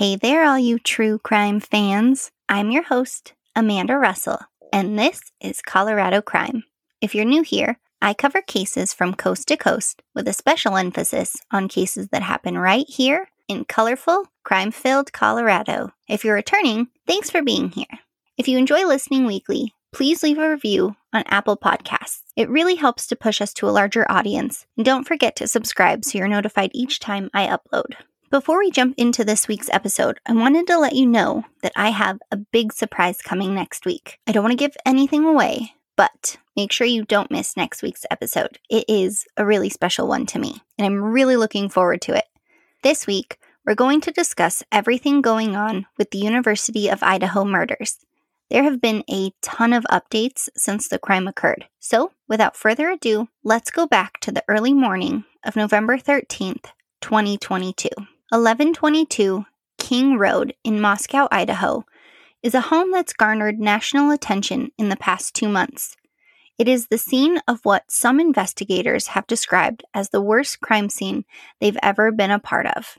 Hey there, all you true crime fans. I'm your host, Amanda Russell, and this is Colorado Crime. If you're new here, I cover cases from coast to coast with a special emphasis on cases that happen right here in colorful, crime filled Colorado. If you're returning, thanks for being here. If you enjoy listening weekly, please leave a review on Apple Podcasts. It really helps to push us to a larger audience. And don't forget to subscribe so you're notified each time I upload. Before we jump into this week's episode, I wanted to let you know that I have a big surprise coming next week. I don't want to give anything away, but make sure you don't miss next week's episode. It is a really special one to me, and I'm really looking forward to it. This week, we're going to discuss everything going on with the University of Idaho murders. There have been a ton of updates since the crime occurred. So, without further ado, let's go back to the early morning of November 13th, 2022. 1122 King Road in Moscow, Idaho, is a home that's garnered national attention in the past two months. It is the scene of what some investigators have described as the worst crime scene they've ever been a part of.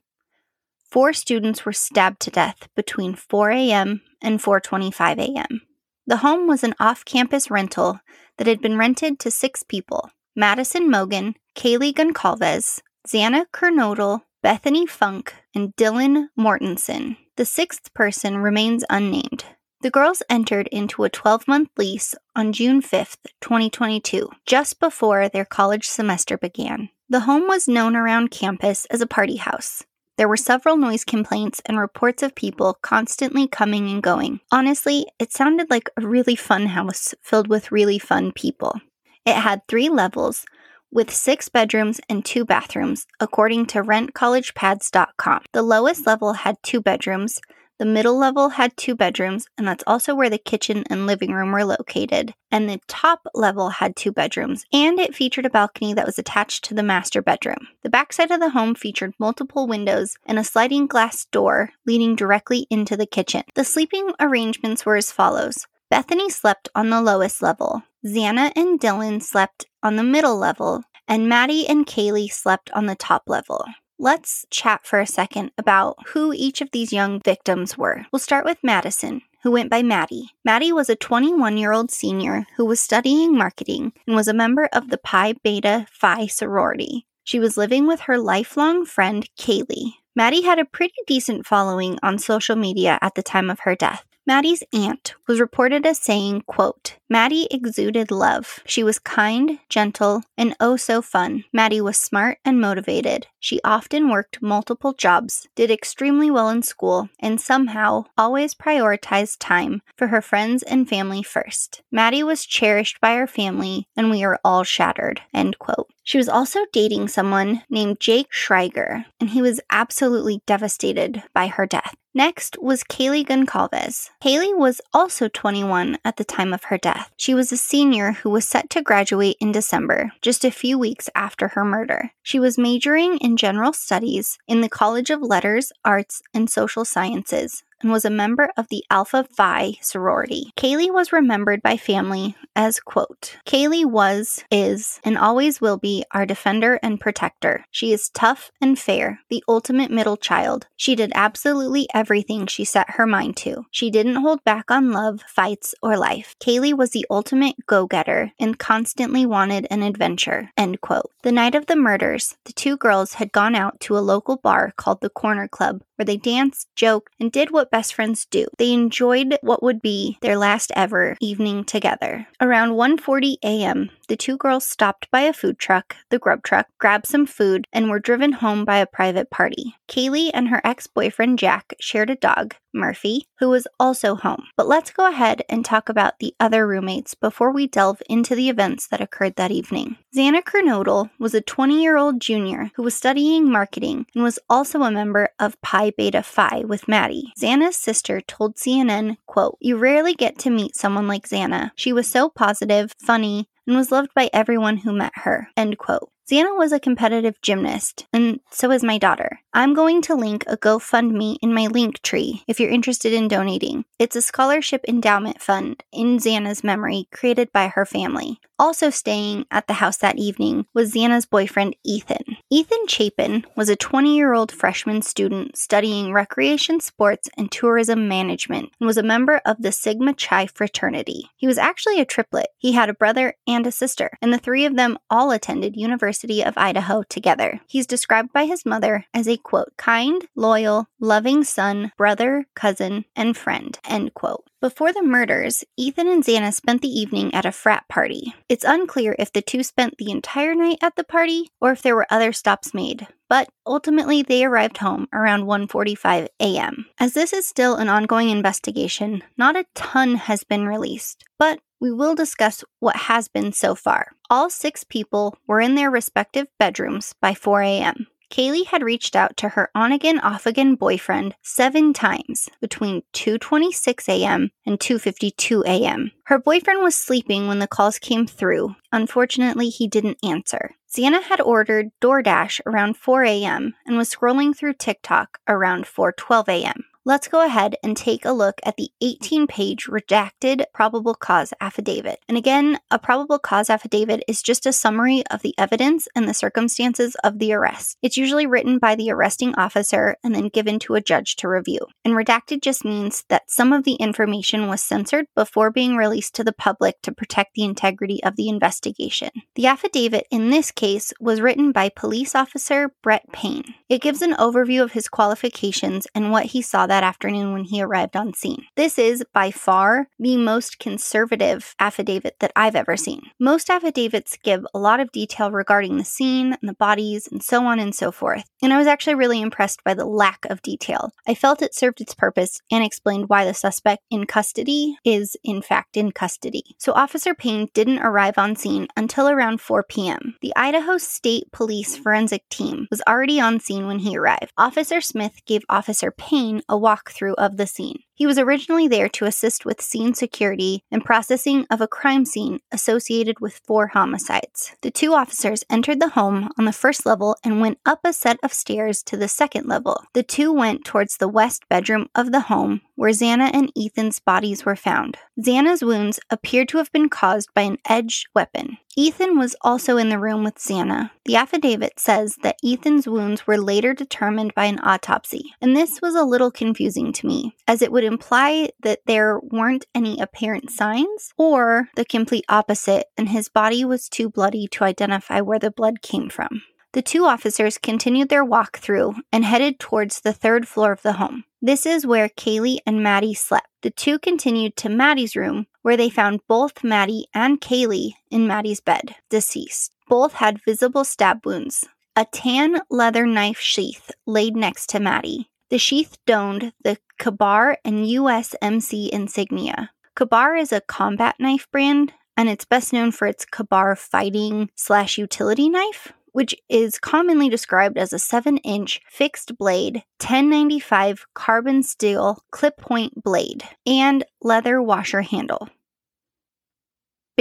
Four students were stabbed to death between 4 a.m. and 4:25 a.m. The home was an off-campus rental that had been rented to six people: Madison Mogen, Kaylee Goncalves, Xana Kernodle, Bethany Funke, and Dylan Mortensen. The sixth person remains unnamed. The girls entered into a 12 month lease on June 5th, 2022, just before their college semester began. The home was known around campus as a party house. There were several noise complaints and reports of people constantly coming and going. Honestly, it sounded like a really fun house filled with really fun people. It had three levels, with six bedrooms and two bathrooms, according to rentcollegepads.com. The lowest level had two bedrooms, the middle level had two bedrooms, and that's also where the kitchen and living room were located. And the top level had two bedrooms, and it featured a balcony that was attached to the master bedroom. The backside of the home featured multiple windows and a sliding glass door leading directly into the kitchen. The sleeping arrangements were as follows Bethany slept on the lowest level. Xana and Dylan slept on the middle level, and Maddie and Kaylee slept on the top level. Let's chat for a second about who each of these young victims were. We'll start with Madison, who went by Maddie. Maddie was a 21 year old senior who was studying marketing and was a member of the Pi Beta Phi sorority. She was living with her lifelong friend, Kaylee. Maddie had a pretty decent following on social media at the time of her death. Maddie's aunt was reported as saying, quote, Maddie exuded love. She was kind, gentle, and oh so fun. Maddie was smart and motivated. She often worked multiple jobs, did extremely well in school, and somehow always prioritized time for her friends and family first. Maddie was cherished by her family, and we are all shattered. End quote. She was also dating someone named Jake Schriever, and he was absolutely devastated by her death. Next was Kaylee Goncalves. Kaylee was also 21 at the time of her death. She was a senior who was set to graduate in December, just a few weeks after her murder. She was majoring in general studies in the College of Letters, Arts, and Social Sciences and was a member of the Alpha Phi sorority. Kaylee was remembered by family as, quote, Kaylee was, is, and always will be our defender and protector. She is tough and fair, the ultimate middle child. She did absolutely everything she set her mind to. She didn't hold back on love, fights, or life. Kaylee was the ultimate go getter and constantly wanted an adventure, end quote. The night of the murders, the two girls had gone out to a local bar called the Corner Club, where they danced, joked, and did what best friends do. They enjoyed what would be their last ever evening together. Around 1:40 a.m., the two girls stopped by a food truck, the Grub Truck, grabbed some food, and were driven home by a private party. Kaylee and her ex-boyfriend Jack shared a dog, Murphy, who was also home. But let's go ahead and talk about the other roommates before we delve into the events that occurred that evening. Xana Kernodle was a 20 year old junior who was studying marketing and was also a member of Pi Beta Phi with Maddie. Xana's sister told CNN, quote, You rarely get to meet someone like Xana. She was so positive, funny, and was loved by everyone who met her. End quote. Xana was a competitive gymnast, and so is my daughter. I'm going to link a GoFundMe in my link tree if you're interested in donating. It's a scholarship endowment fund in Xana's memory created by her family. Also staying at the house that evening was Xana's boyfriend, Ethan. Ethan Chapin was a 20 year old freshman student studying recreation sports and tourism management and was a member of the Sigma Chi fraternity. He was actually a triplet. He had a brother and a sister, and the three of them all attended University of Idaho together. He's described by his mother as a quote, kind, loyal, loving son, brother, cousin, and friend, end quote. Before the murders, Ethan and Xana spent the evening at a frat party. It's unclear if the two spent the entire night at the party or if there were other stops made, but ultimately they arrived home around 1:45 a.m. As this is still an ongoing investigation, not a ton has been released, but we will discuss what has been so far. All 6 people were in their respective bedrooms by 4 a.m. Kaylee had reached out to her on again off again boyfriend 7 times between 2:26 a.m. and 2:52 a.m. Her boyfriend was sleeping when the calls came through. Unfortunately, he didn't answer. Xana had ordered DoorDash around 4 a.m. and was scrolling through TikTok around 4:12 a.m. Let's go ahead and take a look at the 18 page redacted probable cause affidavit. And again, a probable cause affidavit is just a summary of the evidence and the circumstances of the arrest. It's usually written by the arresting officer and then given to a judge to review. And redacted just means that some of the information was censored before being released to the public to protect the integrity of the investigation. The affidavit in this case was written by police officer Brett Payne. It gives an overview of his qualifications and what he saw that afternoon when he arrived on scene. This is by far the most conservative affidavit that I've ever seen. Most affidavits give a lot of detail regarding the scene and the bodies and so on and so forth, and I was actually really impressed by the lack of detail. I felt it served its purpose and explained why the suspect in custody is in fact in custody. So Officer Payne didn't arrive on scene until around 4 p.m. The Idaho State Police forensic team was already on scene when he arrived. Officer Smith gave Officer Payne a walkthrough of the scene. He was originally there to assist with scene security and processing of a crime scene associated with four homicides. The two officers entered the home on the first level and went up a set of stairs to the second level. The two went towards the west bedroom of the home where Xana and Ethan's bodies were found. Xana's wounds appeared to have been caused by an edged weapon. Ethan was also in the room with Xana. The affidavit says that Ethan's wounds were later determined by an autopsy, and this was a little confusing to me, as it would imply that there weren't any apparent signs, or the complete opposite, and his body was too bloody to identify where the blood came from. The two officers continued their walk through and headed towards the third floor of the home. This is where Kaylee and Maddie slept. The two continued to Maddie's room, where they found both Maddie and Kaylee in Maddie's bed, deceased. Both had visible stab wounds. A tan leather knife sheath laid next to Maddie. The sheath donned the Ka-Bar and USMC insignia. Ka-Bar is a combat knife brand, and it's best known for its Ka-Bar fighting slash utility knife which is commonly described as a 7 inch fixed blade, 1095 carbon steel clip point blade, and leather washer handle.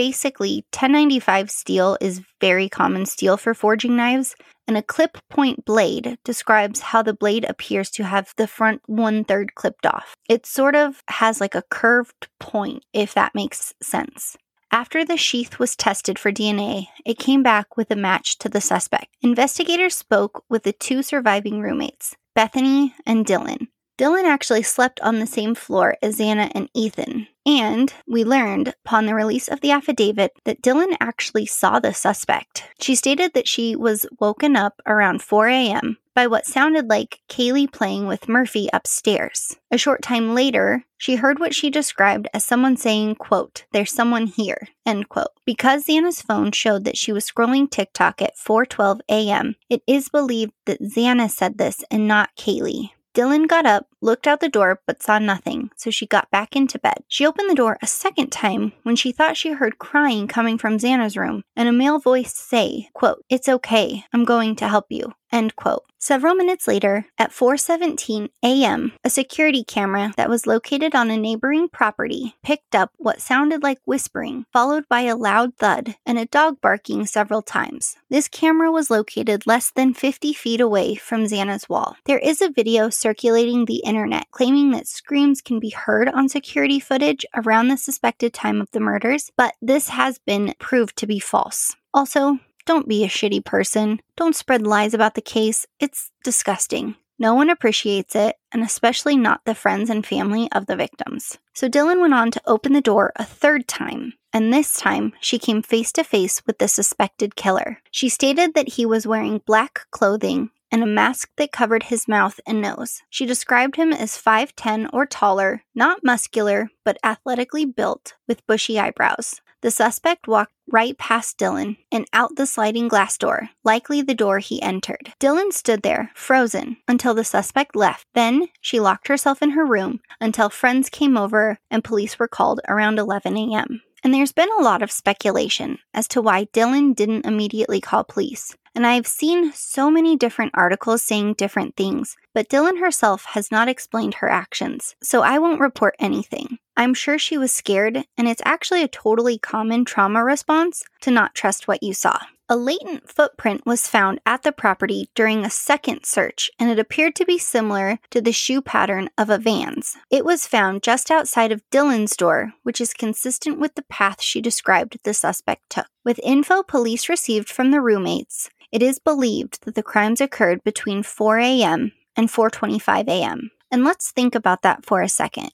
Basically, 1095 steel is very common steel for forging knives, and a clip point blade describes how the blade appears to have the front one third clipped off. It sort of has like a curved point, if that makes sense. After the sheath was tested for DNA, it came back with a match to the suspect. Investigators spoke with the two surviving roommates, Bethany and Dylan. Dylan actually slept on the same floor as Xana and Ethan. And we learned upon the release of the affidavit that Dylan actually saw the suspect. She stated that she was woken up around 4 a.m. by what sounded like Kaylee playing with Murphy upstairs. A short time later, she heard what she described as someone saying, quote, there's someone here, end quote. Because Xana's phone showed that she was scrolling TikTok at 4:12 a.m., it is believed that Xana said this and not Kaylee. Dylan got up, looked out the door, but saw nothing, so she got back into bed. She opened the door a second time when she thought she heard crying coming from Xana's room and a male voice say, quote, It's okay, I'm going to help you, End quote. Several minutes later, at 4:17 a.m., a security camera that was located on a neighboring property picked up what sounded like whispering, followed by a loud thud and a dog barking several times. This camera was located less than 50 feet away from Xana's wall. There is a video circulating the internet claiming that screams can be heard on security footage around the suspected time of the murders, but this has been proved to be false. Also, don't be a shitty person. Don't spread lies about the case. It's disgusting. No one appreciates it, and especially not the friends and family of the victims. So Dylan went on to open the door a third time, and this time she came face to face with the suspected killer. She stated that he was wearing black clothing and a mask that covered his mouth and nose. She described him as 5'10 or taller, not muscular, but athletically built, with bushy eyebrows. The suspect walked right past Dylan and out the sliding glass door, likely the door he entered. Dylan stood there, frozen, until the suspect left. Then she locked herself in her room until friends came over and police were called around 11 a.m. And there's been a lot of speculation as to why Dylan didn't immediately call police. And I've seen so many different articles saying different things, but Dylan herself has not explained her actions, so I won't report anything. I'm sure she was scared, and it's actually a totally common trauma response to not trust what you saw. A latent footprint was found at the property during a second search, and it appeared to be similar to the shoe pattern of a van's. It was found just outside of Dylan's door, which is consistent with the path she described the suspect took. With info police received from the roommates, it is believed that the crimes occurred between 4 a.m. and 4:25 a.m. And let's think about that for a second.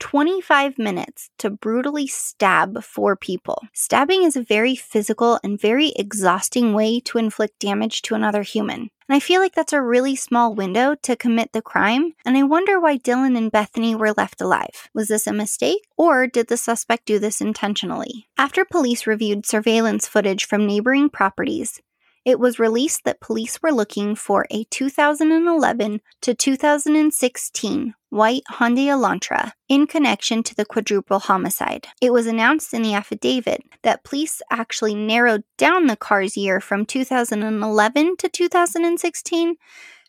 25 minutes to brutally stab four people. Stabbing is a very physical and very exhausting way to inflict damage to another human. And I feel like that's a really small window to commit the crime, and I wonder why Dylan and Bethany were left alive. Was this a mistake, or did the suspect do this intentionally? After police reviewed surveillance footage from neighboring properties, it was released that police were looking for a 2011 to 2016 white Hyundai Elantra in connection to the quadruple homicide. It was announced in the affidavit that police actually narrowed down the car's year from 2011 to 2016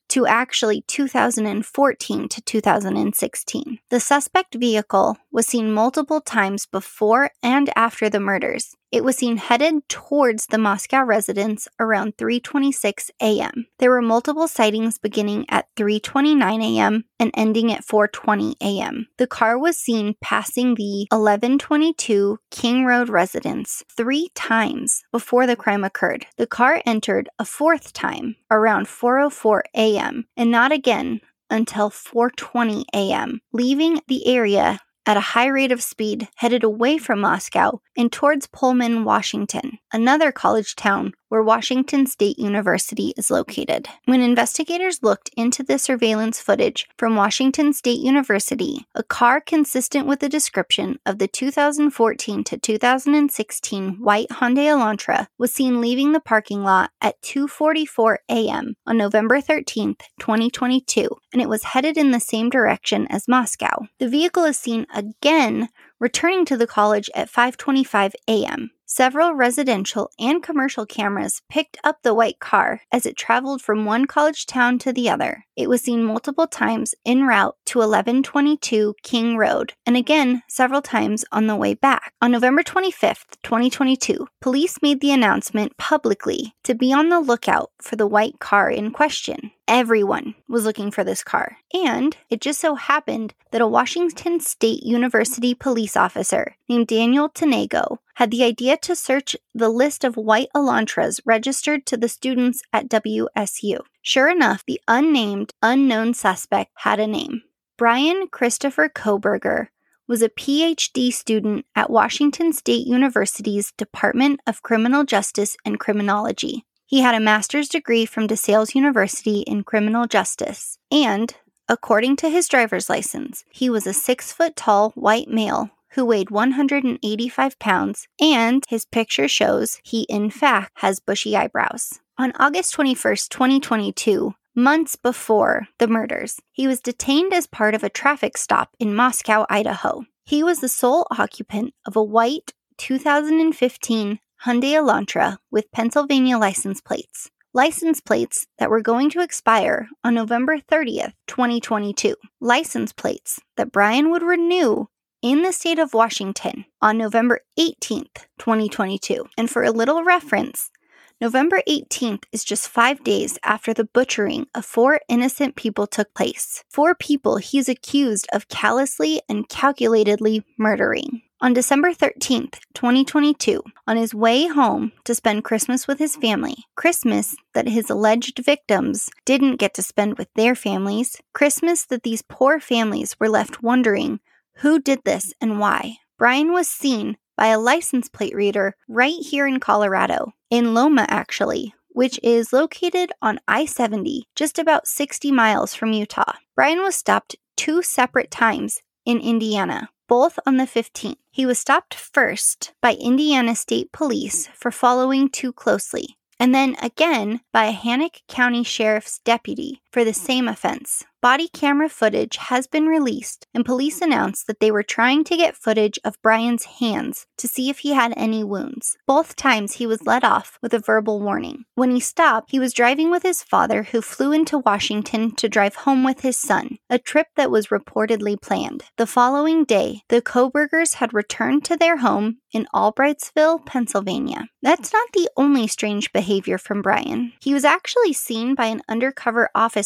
to actually 2014 to 2016. The suspect vehicle was seen multiple times before and after the murders. It was seen headed towards the Moscow residence around 3:26 a.m. There were multiple sightings beginning at 3:29 a.m. and ending at 4:20 a.m. The car was seen passing the 1122 King Road residence 3 times before the crime occurred. The car entered a fourth time around 4:04 a.m. and not again until 4:20 a.m., leaving the area at a high rate of speed headed away from Moscow and towards Pullman, Washington, another college town where Washington State University is located. When investigators looked into the surveillance footage from Washington State University, a car consistent with the description of the 2014 to 2016 white Hyundai Elantra was seen leaving the parking lot at 2:44 a.m. on November 13, 2022, and it was headed in the same direction as Moscow. The vehicle is seen again returning to the college at 5:25 a.m. Several residential and commercial cameras picked up the white car as it traveled from one college town to the other. It was seen multiple times en route to 1122 King Road and again several times on the way back. On November 25th, 2022, police made the announcement publicly to be on the lookout for the white car in question. Everyone was looking for this car. And it just so happened that a Washington State University police officer named Daniel Tanego had the idea to search the list of white Elantras registered to the students at WSU. Sure enough, the unnamed, unknown suspect had a name. Bryan Christopher Kohberger was a PhD student at Washington State University's Department of Criminal Justice and Criminology. He had a master's degree from DeSales University in criminal justice, and, according to his driver's license, he was a six foot tall white male who weighed 185 pounds, and his picture shows he, in fact, has bushy eyebrows. On August 21, 2022, months before the murders, he was detained as part of a traffic stop in Moscow, Idaho. He was the sole occupant of a white 2015 Hyundai Elantra with Pennsylvania license plates. license plates that were going to expire on November 30th, 2022. License plates that Bryan would renew in the state of Washington on November 18th, 2022. And for a little reference, November 18th is just five days after the butchering of four innocent people took place. Four people he's accused of callously and calculatedly murdering. On December 13th, 2022, on his way home to spend Christmas with his family, Christmas that his alleged victims didn't get to spend with their families, Christmas that these poor families were left wondering who did this and why. Bryan was seen by a license plate reader right here in Colorado, in Loma actually, which is located on I 70, just about 60 miles from Utah. Bryan was stopped two separate times in Indiana, both on the 15th. He was stopped first by Indiana State Police for following too closely, and then again by a Hancock County Sheriff's deputy for the same offense. Body camera footage has been released, and police announced that they were trying to get footage of Bryan's hands to see if he had any wounds. Both times he was let off with a verbal warning. When he stopped, he was driving with his father, who flew into Washington to drive home with his son, a trip that was reportedly planned. The following day, the Kohbergers had returned to their home in Albrightsville, Pennsylvania. That's not the only strange behavior from Bryan. He was actually seen by an undercover officer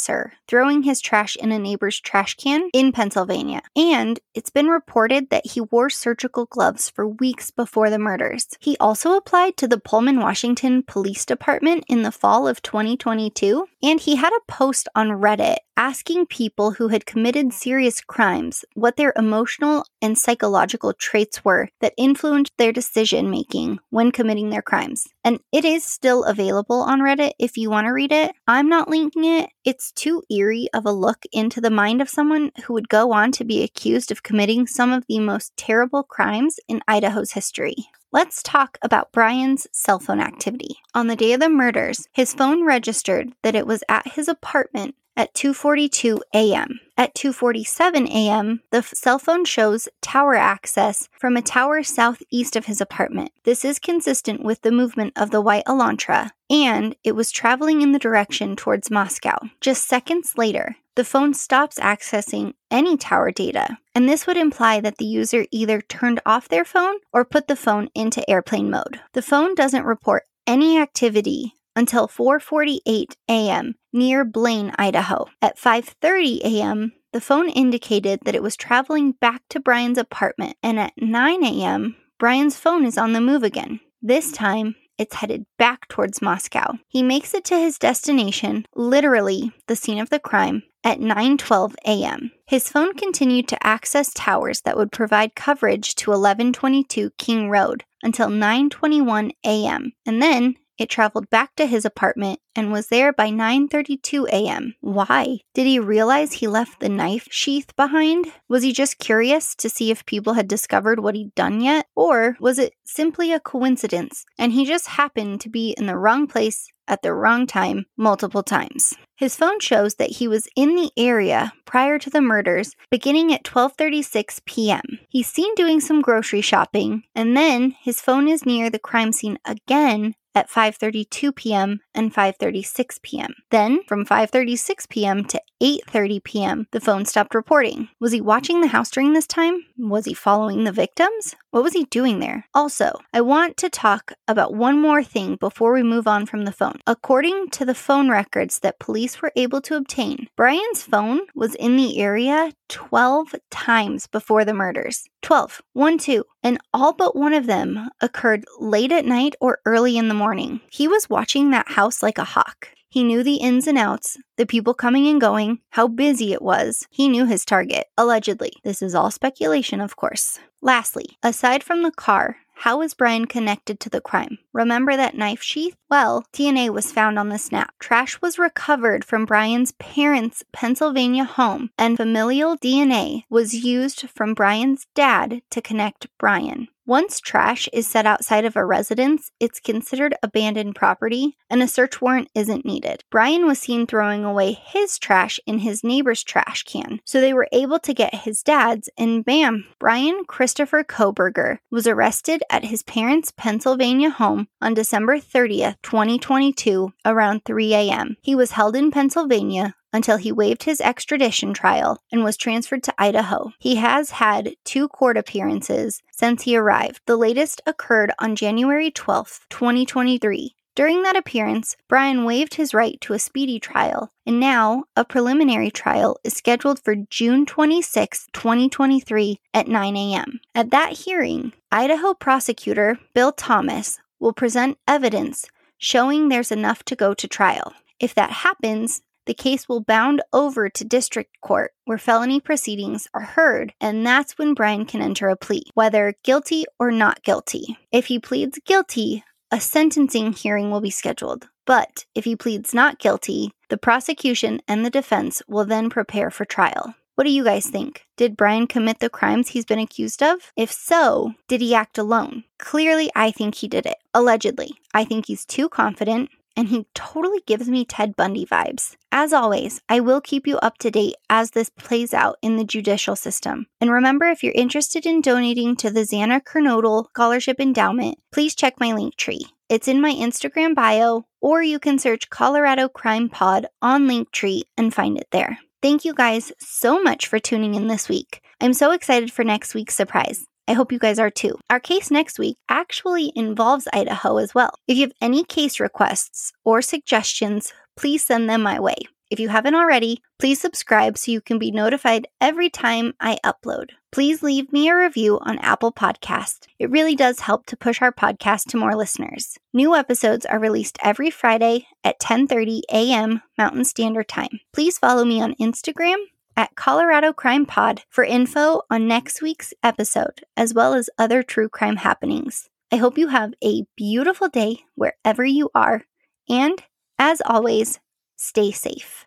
throwing his trash trash in a neighbor's trash can in Pennsylvania. And it's been reported that he wore surgical gloves for weeks before the murders. He also applied to the Pullman, Washington Police Department in the fall of 2022, and he had a post on Reddit asking people who had committed serious crimes what their emotional and psychological traits were that influenced their decision making when committing their crimes. And it is still available on Reddit if you want to read it. I'm not linking it. It's too eerie of a look into the mind of someone who would go on to be accused of committing some of the most terrible crimes in Idaho's history. Let's talk about Bryan's cell phone activity. On the day of the murders, his phone registered that it was at his apartment at 2:42 a.m. At 2:47 a.m., the cell phone shows tower access from a tower southeast of his apartment. This is consistent with the movement of the white Elantra, and it was traveling in the direction towards Moscow. Just seconds later, the phone stops accessing any tower data, and this would imply that the user either turned off their phone or put the phone into airplane mode. The phone doesn't report any activity until 4:48 a.m. near Blaine, Idaho. At 5:30 a.m., the phone indicated that it was traveling back to Bryan's apartment, and at 9 a.m., Bryan's phone is on the move again. This time, it's headed back towards Moscow. He makes it to his destination, literally the scene of the crime, at 9:12 a.m. His phone continued to access towers that would provide coverage to 1122 King Road until 9:21 a.m. And then it traveled back to his apartment and was there by 9:32 a.m. Why? Did he realize he left the knife sheath behind? Was he just curious to see if people had discovered what he'd done yet? Or was it simply a coincidence and he just happened to be in the wrong place at the wrong time multiple times. His phone shows that he was in the area prior to the murders beginning at 12:36 p.m. He's seen doing some grocery shopping and then his phone is near the crime scene again at 5:32 p.m. and 5:36 p.m. Then, from 5:36 p.m. to 8:30 p.m., the phone stopped reporting. Was he watching the house during this time? Was he following the victims? What was he doing there? Also, I want to talk about one more thing before we move on from the phone. According to the phone records that police were able to obtain, Bryan's phone was in the area 12 times before the murders. 12, 1, 2, and all but one of them occurred late at night or early in the morning. He was watching that house like a hawk. He knew the ins and outs, the people coming and going, how busy it was. He knew his target, allegedly. This is all speculation, of course. Lastly, aside from the car, how was Bryan connected to the crime? Remember that knife sheath? Well, DNA was found on the snap. Trash was recovered from Bryan's parents' Pennsylvania home, and familial DNA was used from Bryan's dad to connect Bryan. Once trash is set outside of a residence, it's considered abandoned property and a search warrant isn't needed. Bryan was seen throwing away his trash in his neighbor's trash can, so they were able to get his dad's, and bam, Bryan Christopher Kohberger was arrested at his parents' Pennsylvania home on December 30th, 2022, around 3 a.m. He was held in Pennsylvania until he waived his extradition trial and was transferred to Idaho. He has had two court appearances since he arrived. The latest occurred on January 12, 2023. During that appearance, Bryan waived his right to a speedy trial, and now a preliminary trial is scheduled for June 26, 2023 at 9 a.m. At that hearing, Idaho prosecutor Bill Thomas will present evidence showing there's enough to go to trial. If that happens, the case will bound over to district court where felony proceedings are heard, and that's when Bryan can enter a plea, whether guilty or not guilty. If he pleads guilty, a sentencing hearing will be scheduled. But if he pleads not guilty, the prosecution and the defense will then prepare for trial. What do you guys think? Did Bryan commit the crimes he's been accused of? If so, did he act alone? Clearly, I think he did it. Allegedly. I think he's too confident and he totally gives me Ted Bundy vibes. As always, I will keep you up to date as this plays out in the judicial system. And remember, if you're interested in donating to the Xana Kernodle Scholarship Endowment, please check my link tree. It's in my Instagram bio, or you can search Colorado Crime Pod on Linktree and find it there. Thank you guys so much for tuning in this week. I'm so excited for next week's surprise. I hope you guys are too. Our case next week actually involves Idaho as well. If you have any case requests or suggestions, please send them my way. If you haven't already, please subscribe so you can be notified every time I upload. Please leave me a review on Apple Podcast. It really does help to push our podcast to more listeners. New episodes are released every Friday at 10:30 a.m. Mountain Standard Time. Please follow me on Instagram at Colorado Crime Pod for info on next week's episode, as well as other true crime happenings. I hope you have a beautiful day wherever you are, and as always, stay safe.